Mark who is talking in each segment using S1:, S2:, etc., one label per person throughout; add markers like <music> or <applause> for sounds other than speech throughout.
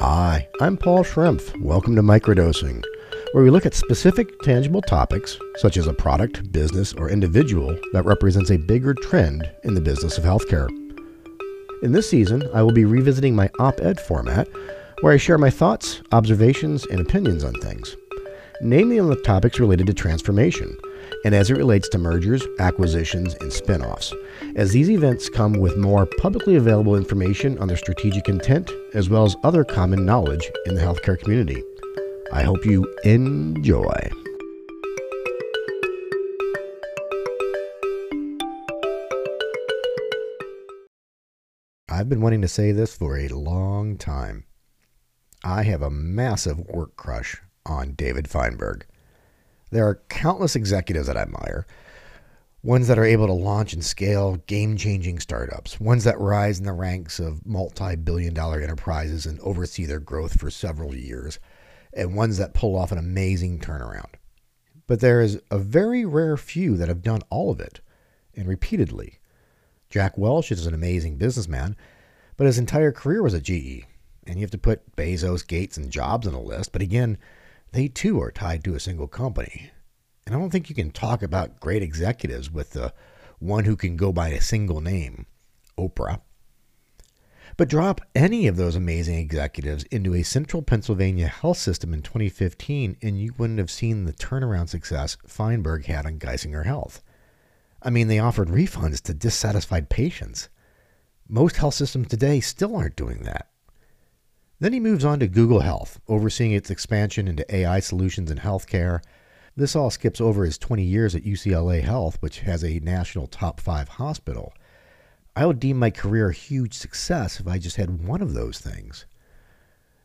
S1: Hi, I'm Paul Schrimpf. Welcome to Microdosing, where we look at specific tangible topics, such as a product, business, or individual that represents a bigger trend in the business of healthcare. In this season, I will be revisiting my op ed format, where I share my thoughts, observations, and opinions on things, namely on the topics related to transformation and as it relates to mergers, acquisitions, and spin offs, as these events come with more publicly available information on their strategic intent, as well as other common knowledge in the healthcare community. I hope you enjoy. I've been wanting to say this for a long time. I have a massive work crush on David Feinberg. There are countless executives that I admire, ones that are able to launch and scale game changing startups, ones that rise in the ranks of multi billion dollar enterprises and oversee their growth for several years, and ones that pull off an amazing turnaround. But there is a very rare few that have done all of it, and repeatedly. Jack Welch is an amazing businessman, but his entire career was at GE. And you have to put Bezos, Gates, and Jobs on the list. But again, they too are tied to a single company. And I don't think you can talk about great executives with the one who can go by a single name, Oprah. But drop any of those amazing executives into a central Pennsylvania health system in 2015, and you wouldn't have seen the turnaround success Feinberg had on Geisinger Health. I mean, they offered refunds to dissatisfied patients. Most health systems today still aren't doing that. Then he moves on to Google Health, overseeing its expansion into AI solutions in healthcare. This all skips over his 20 years at UCLA Health, which has a national top five hospital. I would deem my career a huge success if I just had one of those things.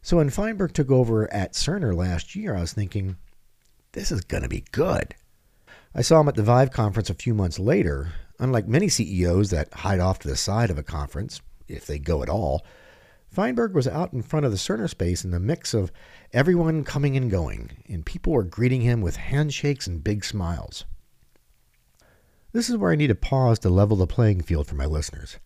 S1: So when Feinberg took over at Cerner last year, I was thinking, this is going to be good. I saw him at the Vive conference a few months later. Unlike many CEOs that hide off to the side of a conference, if they go at all, Feinberg was out in front of the Cerner space in the mix of everyone coming and going, and people were greeting him with handshakes and big smiles. This is where I need to pause to level the playing field for my listeners.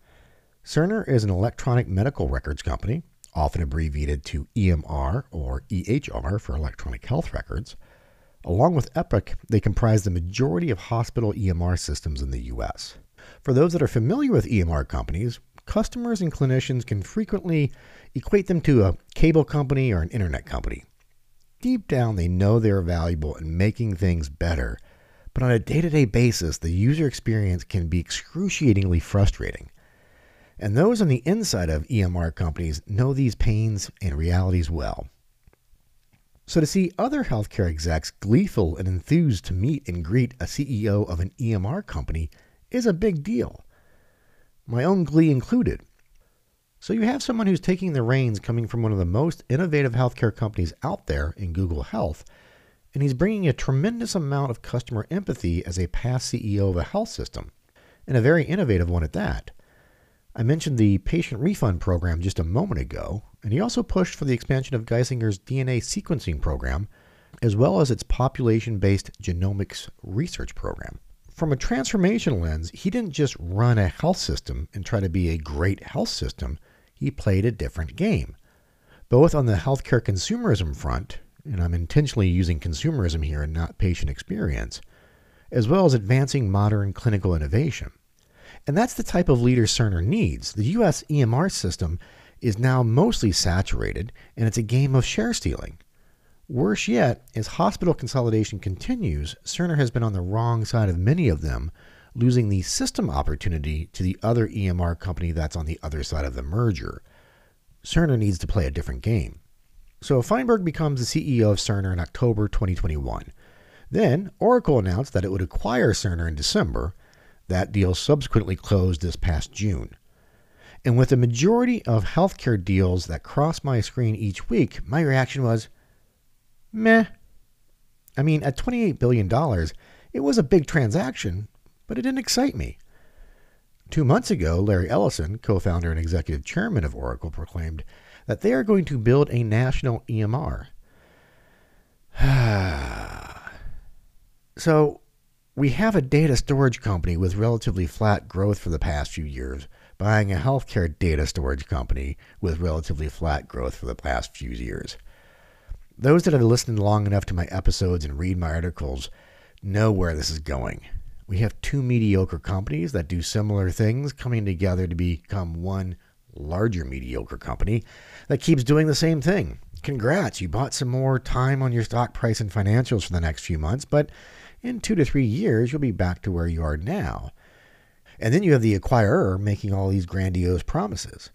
S1: Cerner is an electronic medical records company, often abbreviated to EMR or EHR for electronic health records. Along with Epic, they comprise the majority of hospital EMR systems in the US. For those that are familiar with EMR companies, customers and clinicians can frequently equate them to a cable company or an internet company. Deep down, they know they're valuable in making things better, but on a day to day basis, the user experience can be excruciatingly frustrating. And those on the inside of EMR companies know these pains and realities well. So to see other healthcare execs gleeful and enthused to meet and greet a CEO of an EMR company is a big deal my own glee included. So you have someone who's taking the reins coming from one of the most innovative healthcare companies out there in Google Health, and he's bringing a tremendous amount of customer empathy as a past CEO of a health system, and a very innovative one at that. I mentioned the patient refund program just a moment ago, and he also pushed for the expansion of Geisinger's DNA sequencing program, as well as its population based genomics research program from a transformation lens, he didn't just run a health system and try to be a great health system. He played a different game. Both on the healthcare consumerism front, and I'm intentionally using consumerism here and not patient experience, as well as advancing modern clinical innovation. And that's the type of leader Cerner needs. The US EMR system is now mostly saturated, and it's a game of share stealing. Worse yet, as hospital consolidation continues, Cerner has been on the wrong side of many of them, losing the system opportunity to the other EMR company that's on the other side of the merger. Cerner needs to play a different game. So Feinberg becomes the CEO of Cerner in October 2021. Then Oracle announced that it would acquire Cerner in December. That deal subsequently closed this past June. And with the majority of healthcare deals that cross my screen each week, my reaction was, meh. I mean, at $28 billion, it was a big transaction, but it didn't excite me. Two months ago, Larry Ellison, co founder and executive chairman of Oracle, proclaimed that they are going to build a national EMR. <sighs> so, we have a data storage company with relatively flat growth for the past few years, buying a healthcare data storage company with relatively flat growth for the past few years. Those that have listened long enough to my episodes and read my articles know where this is going. We have two mediocre companies that do similar things coming together to become one larger mediocre company that keeps doing the same thing. Congrats, you bought some more time on your stock price and financials for the next few months, but in two to three years, you'll be back to where you are now. And then you have the acquirer making all these grandiose promises.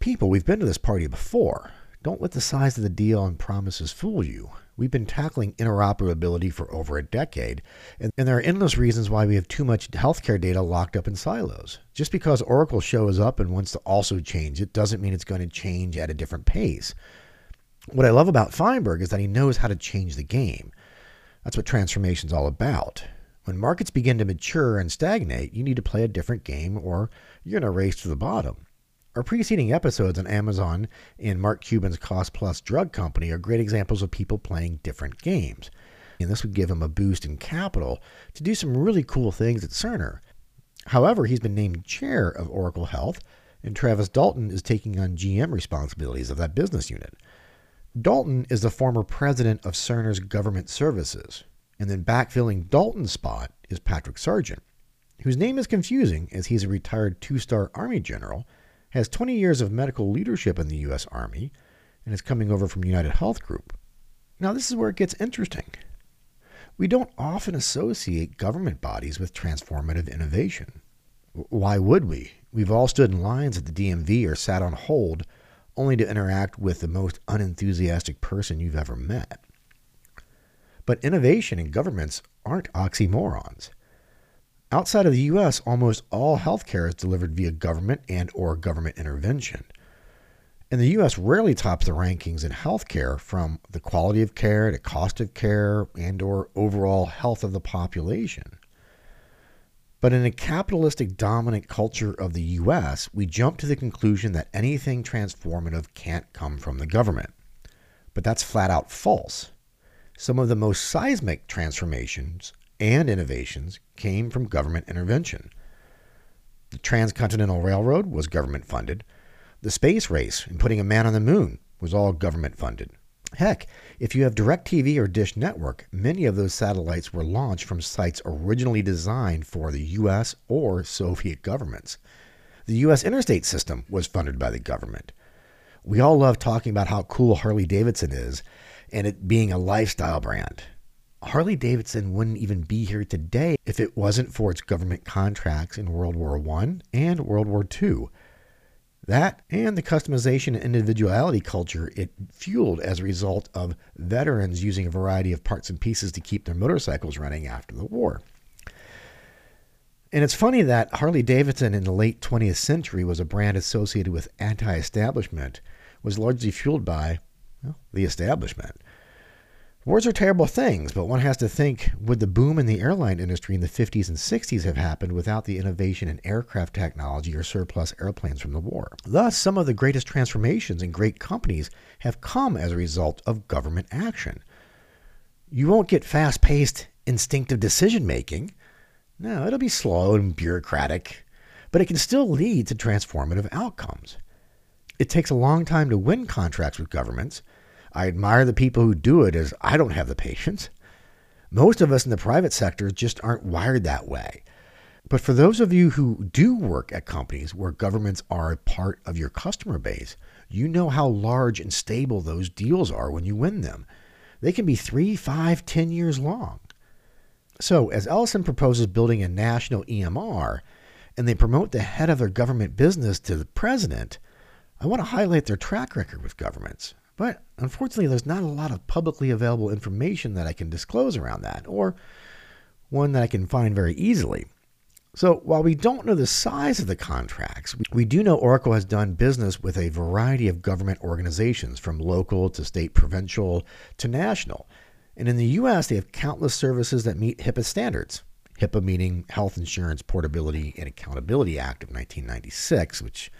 S1: People, we've been to this party before. Don't let the size of the deal and promises fool you. We've been tackling interoperability for over a decade, and, and, there are endless reasons why we have too much healthcare data locked up in silos. Just because Oracle shows up and wants to also change it doesn't mean it's going to change at a different pace. What I love about Feinberg is that he knows how to change the game. That's what transformation is all about. When markets begin to mature and stagnate, you need to play a different game or you're going to race to the bottom. Our preceding episodes on Amazon and Mark Cuban's Cost Plus Drug Company are great examples of people playing different games. And this would give him a boost in capital to do some really cool things at Cerner. However, he's been named chair of Oracle Health, and Travis Dalton is taking on GM responsibilities of that business unit. Dalton is the former president of Cerner's Government Services, and then backfilling Dalton's spot is Patrick Sargent, whose name is confusing as he's a retired two star Army general, has 20 years of medical leadership in the U.S. Army, and is coming over from United Health Group. Now, this is where it gets interesting. We don't often associate government bodies with transformative innovation. Why would we? We've all stood in lines at the DMV or sat on hold only to interact with the most unenthusiastic person you've ever met. But innovation and governments aren't oxymorons. Outside of the US, almost all healthcare is delivered via government and or government intervention. And the US rarely tops the rankings in healthcare from the quality of care to cost of care and or overall health of the population. But in a capitalistic dominant culture of the US, we jump to the conclusion that anything transformative can't come from the government. But that's flat out false. Some of the most seismic transformations and innovations came from government intervention. The Transcontinental Railroad was government funded. The space race and putting a man on the moon was all government funded. Heck, if you have DirecTV or Dish Network, many of those satellites were launched from sites originally designed for the US or Soviet governments. The US interstate system was funded by the government. We all love talking about how cool Harley Davidson is and it being a lifestyle brand. Harley Davidson wouldn't even be here today if it wasn't for its government contracts in World War I and World War II. That and the customization and individuality culture it fueled as a result of veterans using a variety of parts and pieces to keep their motorcycles running after the war. And it's funny that Harley Davidson in the late 20th century was a brand associated with anti establishment, was largely fueled by well, the establishment. Wars are terrible things, but one has to think would the boom in the airline industry in the 50s and 60s have happened without the innovation in aircraft technology or surplus airplanes from the war? Thus, some of the greatest transformations in great companies have come as a result of government action. You won't get fast paced, instinctive decision making. No, it'll be slow and bureaucratic, but it can still lead to transformative outcomes. It takes a long time to win contracts with governments I admire the people who do it as I don't have the patience. Most of us in the private sector just aren't wired that way. But for those of you who do work at companies where governments are a part of your customer base, you know how large and stable those deals are when you win them. They can be three, five, ten years long. So, as Ellison proposes building a national EMR, and they promote the head of their government business to the president, I want to highlight their track record with governments. But unfortunately, there's not a lot of publicly available information that I can disclose around that, or one that I can find very easily. So, while we don't know the size of the contracts, we do know Oracle has done business with a variety of government organizations, from local to state, provincial to national. And in the US, they have countless services that meet HIPAA standards. HIPAA meaning Health Insurance Portability and Accountability Act of 1996, which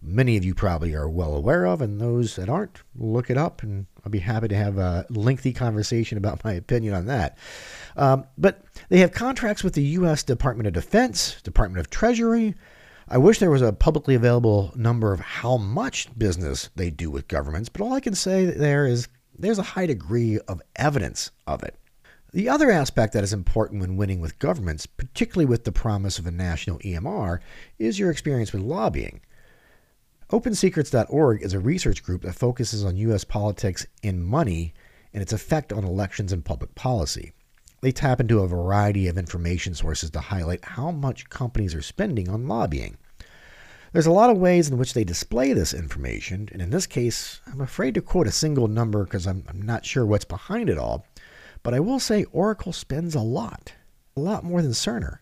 S1: many of you probably are well aware of, and those that aren't, look it up, and I'll be happy to have a lengthy conversation about my opinion on that. Um, but they have contracts with the U.S. Department of Defense, Department of Treasury, I wish there was a publicly available number of how much business they do with governments, but all I can say there is there's a high degree of evidence of it. The other aspect that is important when winning with governments, particularly with the promise of a national EMR, is your experience with lobbying. OpenSecrets.org is a research group that focuses on U.S. politics and money and its effect on elections and public policy. They tap into a variety of information sources to highlight how much companies are spending on lobbying. There's a lot of ways in which they display this information, and in this case, I'm afraid to quote a single number because I'm, I'm not sure what's behind it all. But I will say Oracle spends a lot, a lot more than Cerner,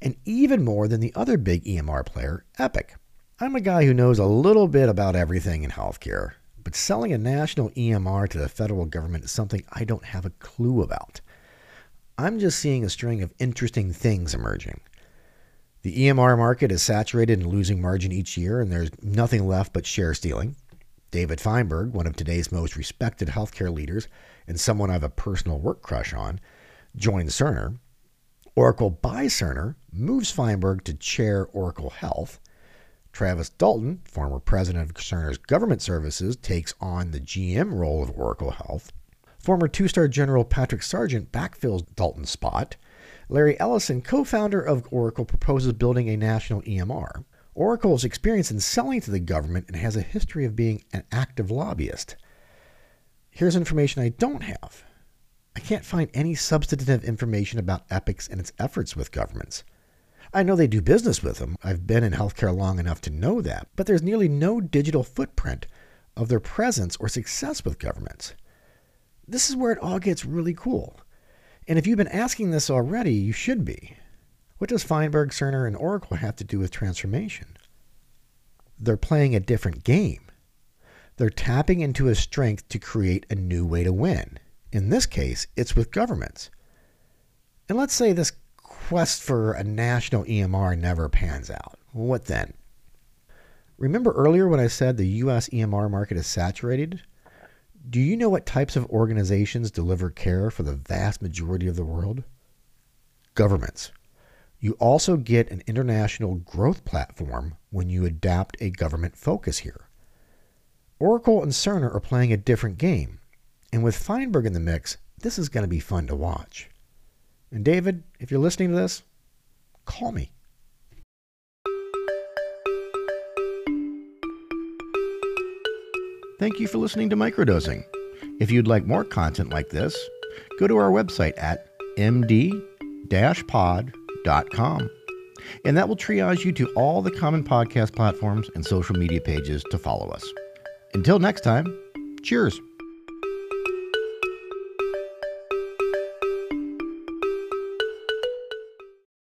S1: and even more than the other big EMR player, Epic. I'm a guy who knows a little bit about everything in healthcare, but selling a national EMR to the federal government is something I don't have a clue about. I'm just seeing a string of interesting things emerging. The EMR market is saturated and losing margin each year, and there's nothing left but share stealing. David Feinberg, one of today's most respected healthcare leaders and someone I have a personal work crush on, joined Cerner. Oracle buys Cerner, moves Feinberg to chair Oracle Health. Travis Dalton, former president of Cerner's government services, takes on the GM role of Oracle Health. Former two star general Patrick Sargent backfills Dalton's spot. Larry Ellison, co founder of Oracle, proposes building a national EMR. Oracle is experienced in selling to the government and has a history of being an active lobbyist. Here's information I don't have. I can't find any substantive information about Epics and its efforts with governments. I know they do business with them. I've been in healthcare long enough to know that, but there's nearly no digital footprint of their presence or success with governments. This is where it all gets really cool. And if you've been asking this already, you should be. What does Feinberg, Cerner, and Oracle have to do with transformation? They're playing a different game. They're tapping into a strength to create a new way to win. In this case, it's with governments. And let's say this quest for a national EMR never pans out. What then? Remember earlier when I said the US EMR market is saturated? Do you know what types of organizations deliver care for the vast majority of the world? Governments. You also get an international growth platform when you adapt a government focus here. Oracle and Cerner are playing a different game, and with Feinberg in the mix, this is going to be fun to watch. And David, if you're listening to this, call me. Thank you for listening to Microdosing. If you'd like more content like this, go to our website at md-pod.com. And that will triage you to all the common podcast platforms and social media pages to follow us. Until next time, cheers.